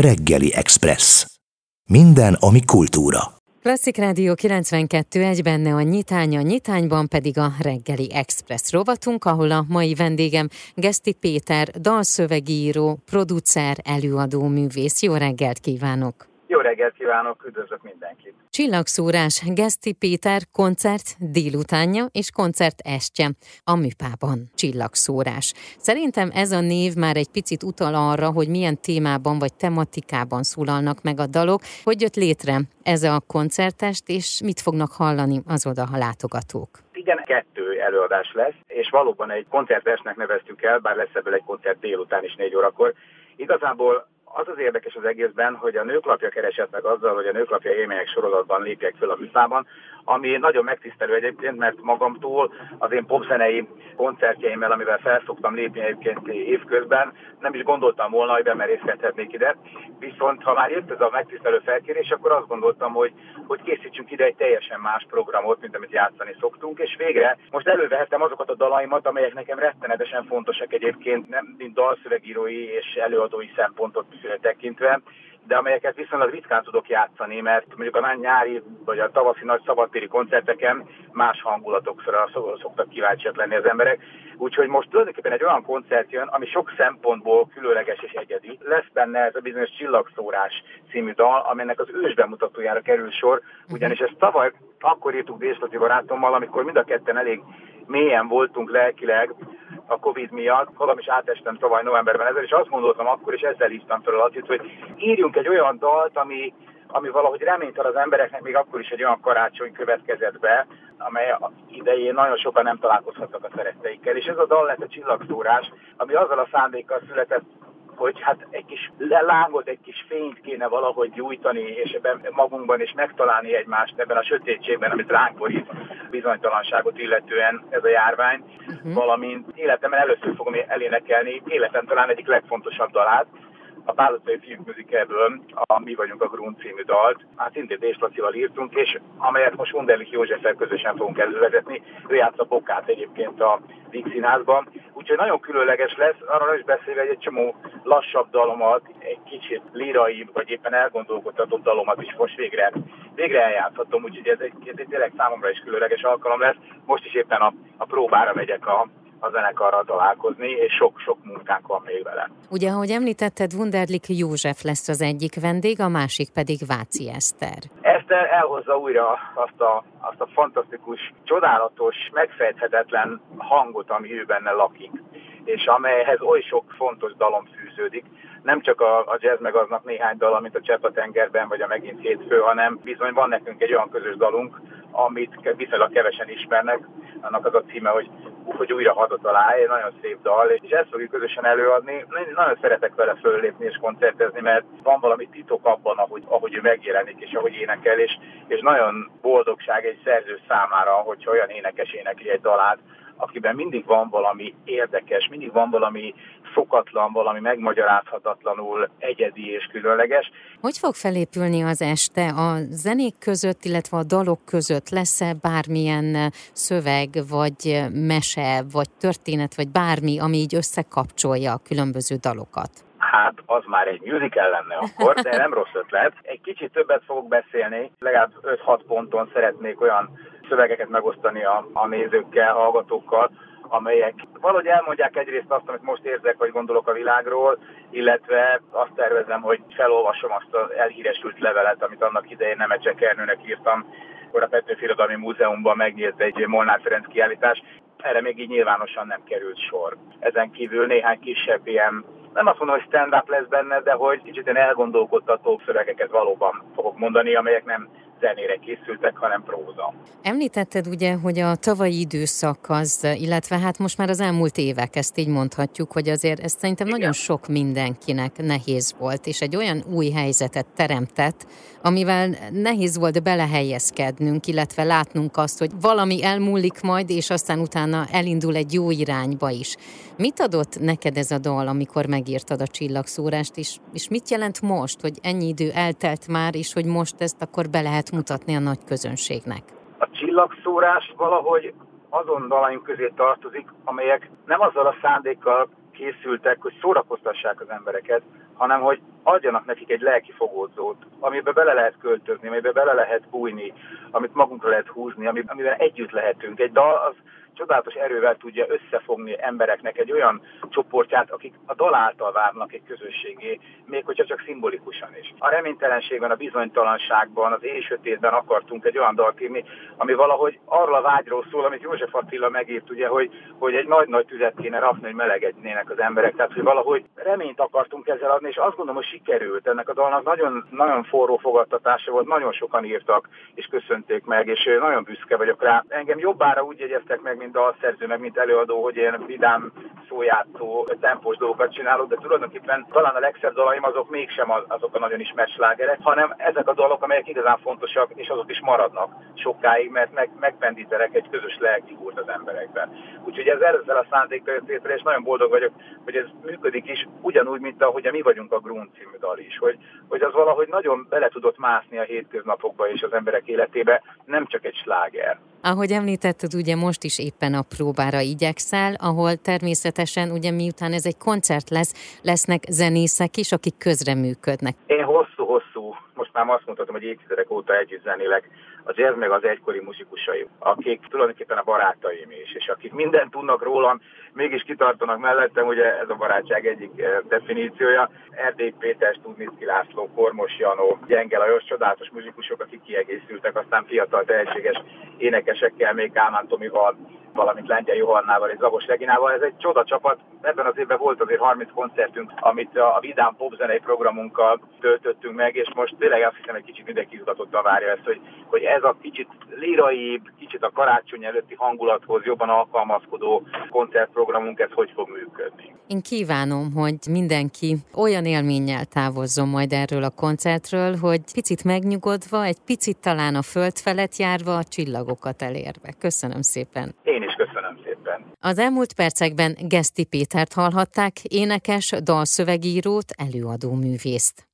Reggeli Express. Minden, ami kultúra. Klasszik Rádió 92, egy benne a nyitány, a nyitányban pedig a reggeli Express rovatunk, ahol a mai vendégem Geszti Péter, dalszövegíró, producer, előadó művész. Jó reggelt kívánok! Reggelt kívánok, üdvözlök mindenkit! Csillagszórás, Geszti Péter koncert délutánja és koncert estje a műpában. Csillagszórás. Szerintem ez a név már egy picit utal arra, hogy milyen témában vagy tematikában szólalnak meg a dalok, hogy jött létre ez a koncertest, és mit fognak hallani az oda a látogatók. Igen, kettő előadás lesz, és valóban egy koncertesnek neveztük el, bár lesz ebből egy koncert délután is négy órakor. Igazából az az érdekes az egészben, hogy a nőklapja keresett meg azzal, hogy a nőklapja élmények sorozatban lépjek föl a műszában, ami nagyon megtisztelő egyébként, mert magamtól az én popzenei koncertjeimmel, amivel felszoktam lépni egyébként évközben, nem is gondoltam volna, hogy bemerészkedhetnék ide. Viszont ha már jött ez a megtisztelő felkérés, akkor azt gondoltam, hogy, hogy készítsünk ide egy teljesen más programot, mint amit játszani szoktunk, és végre most elővehettem azokat a dalaimat, amelyek nekem rettenetesen fontosak egyébként, nem mint dalszövegírói és előadói szempontot tekintve, de amelyeket viszonylag ritkán tudok játszani, mert mondjuk a nyári vagy a tavaszi nagy szabadtéri koncerteken más hangulatokra szoktak kíváncsiak lenni az emberek. Úgyhogy most tulajdonképpen egy olyan koncert jön, ami sok szempontból különleges és egyedi. Lesz benne ez a bizonyos Csillagszórás című dal, aminek az ős bemutatójára kerül sor, ugyanis ezt tavaly akkor írtuk Déslati barátommal, amikor mind a ketten elég mélyen voltunk lelkileg a Covid miatt. Magam is átestem tavaly novemberben ezzel, és azt gondoltam akkor, és ezzel hívtam fel Latit, hogy írjunk egy olyan dalt, ami, ami valahogy reményt ad az embereknek, még akkor is egy olyan karácsony következett be, amely idején nagyon sokan nem találkozhattak a szeretteikkel. És ez a dal lett a csillagszórás, ami azzal a szándékkal született, hogy hát egy kis lángot, egy kis fényt kéne valahogy gyújtani, és ebben magunkban is megtalálni egymást ebben a sötétségben, amit ránk borít bizonytalanságot illetően ez a járvány, uh-huh. valamint életemben először fogom elénekelni életem talán egyik legfontosabb dalát, a Pálotai Fiúk Musicalből a Mi vagyunk a Grun című dalt, hát szintén Dés Lacival írtunk, és amelyet most Wunderlich Józseffel közösen fogunk elővezetni. Ő játsza Bokát egyébként a Víg Színházban. Úgyhogy nagyon különleges lesz, arról is beszélve, hogy egy csomó lassabb dalomat, egy kicsit lírai, vagy éppen elgondolkodtatott dalomat is most végre, végre eljátszhatom, úgyhogy ez egy, ez egy tényleg számomra is különleges alkalom lesz. Most is éppen a, a próbára megyek a, a zenekarral találkozni, és sok-sok munkánk van még vele. Ugye, ahogy említetted, Wunderlik József lesz az egyik vendég, a másik pedig Váci Eszter. Eszter elhozza újra azt a, azt a fantasztikus, csodálatos, megfejthetetlen hangot, ami ő benne lakik, és amelyhez oly sok fontos dalom fűződik, nem csak a, a jazz meg aznak néhány dal, mint a Csepp a tengerben, vagy a megint hétfő, hanem bizony van nekünk egy olyan közös dalunk, amit viszonylag kevesen ismernek, annak az a címe, hogy, hogy újra hazatalálj, egy nagyon szép dal, és ezt fogjuk közösen előadni. Én nagyon szeretek vele föllépni és koncertezni, mert van valami titok abban, ahogy, ahogy ő megjelenik és ahogy énekel, és, és nagyon boldogság egy szerző számára, hogyha olyan énekes énekli egy dalát, akiben mindig van valami érdekes, mindig van valami szokatlan, valami megmagyarázhatatlanul egyedi és különleges. Hogy fog felépülni az este a zenék között, illetve a dalok között? Lesz-e bármilyen szöveg, vagy mese, vagy történet, vagy bármi, ami így összekapcsolja a különböző dalokat? Hát az már egy musical lenne akkor, de nem rossz ötlet. Egy kicsit többet fogok beszélni, legalább 5-6 ponton szeretnék olyan szövegeket megosztani a, a nézőkkel, hallgatókkal, amelyek valahogy elmondják egyrészt azt, amit most érzek, vagy gondolok a világról, illetve azt tervezem, hogy felolvasom azt az elhíresült levelet, amit annak idején Nemecse Ernőnek írtam, akkor a Petőfi Irodalmi Múzeumban megnyílt egy Molnár Ferenc kiállítás. Erre még így nyilvánosan nem került sor. Ezen kívül néhány kisebb ilyen nem azt mondom, hogy stand-up lesz benne, de hogy kicsit ilyen elgondolkodtató szövegeket valóban fogok mondani, amelyek nem zenére készültek, hanem próza. Említetted ugye, hogy a tavalyi időszak az, illetve hát most már az elmúlt évek, ezt így mondhatjuk, hogy azért ez szerintem Igen. nagyon sok mindenkinek nehéz volt, és egy olyan új helyzetet teremtett, amivel nehéz volt belehelyezkednünk, illetve látnunk azt, hogy valami elmúlik majd, és aztán utána elindul egy jó irányba is. Mit adott neked ez a dal, amikor megírtad a csillagszórást, és, és mit jelent most, hogy ennyi idő eltelt már, és hogy most ezt akkor be lehet mutatni a nagy közönségnek? A csillagszórás valahogy azon dalaink közé tartozik, amelyek nem azzal a szándékkal készültek, hogy szórakoztassák az embereket, hanem hogy adjanak nekik egy lelki fogódzót, amiben bele lehet költözni, amiben bele lehet bújni, amit magunkra lehet húzni, amiben együtt lehetünk. Egy dal az csodálatos erővel tudja összefogni embereknek egy olyan csoportját, akik a dal által várnak egy közösségé, még hogyha csak szimbolikusan is. A reménytelenségben, a bizonytalanságban, az éjsötétben akartunk egy olyan dalt írni, ami valahogy arra a vágyról szól, amit József Attila megírt, ugye, hogy, hogy egy nagy-nagy tüzet kéne rakni, hogy melegednének az emberek. Tehát, hogy valahogy reményt akartunk ezzel adni, és azt gondolom, hogy sikerült. Ennek a dalnak nagyon, nagyon forró fogadtatása volt, nagyon sokan írtak, és köszönték meg, és nagyon büszke vagyok rá. Engem jobbára úgy jegyeztek meg, mint mint dalszerző, meg mint előadó, hogy én vidám szójátszó, tempós dolgokat csinálok, de tulajdonképpen talán a legszebb dalaim azok mégsem azok a nagyon ismert slágerek, hanem ezek a dalok, amelyek igazán fontosak, és azok is maradnak sokáig, mert meg, megpendítenek egy közös lelkigúrt az emberekben. Úgyhogy ez ezzel a szándékkal és nagyon boldog vagyok, hogy ez működik is, ugyanúgy, mint ahogy a mi vagyunk a Grun című dal is, hogy, hogy az valahogy nagyon bele tudott mászni a hétköznapokba és az emberek életébe, nem csak egy sláger. Ahogy említetted, ugye most is éppen a próbára igyekszel, ahol természetesen ugye miután ez egy koncert lesz, lesznek zenészek is, akik közreműködnek. Én hosszú-hosszú, már azt mondhatom, hogy évtizedek óta együtt zenélek a jazz meg az egykori muzikusaim, akik tulajdonképpen a barátaim is, és akik mindent tudnak rólam, mégis kitartanak mellettem, ugye ez a barátság egyik eh, definíciója. Erdély Péter, Tudnicki László, Kormos Janó, Gyenge Lajos, csodálatos muzikusok, akik kiegészültek, aztán fiatal tehetséges énekesekkel, még Kálmán Tomival, valamint Lengyel Johannával és Zagos Reginával. Ez egy csoda csapat. Ebben az évben volt azért 30 koncertünk, amit a Vidám popzenei programunkkal töltöttünk meg, és most tényleg azt hiszem, egy kicsit mindenki izgatottan várja ezt, hogy, hogy ez a kicsit liraibb, kicsit a karácsony előtti hangulathoz jobban alkalmazkodó koncertprogramunk, ez hogy fog működni. Én kívánom, hogy mindenki olyan élménnyel távozzon majd erről a koncertről, hogy picit megnyugodva, egy picit talán a föld felett járva, a csillagokat elérve. Köszönöm szépen. Én is. Az elmúlt percekben Geszti Pétert hallhatták, énekes, dalszövegírót, előadó művészt.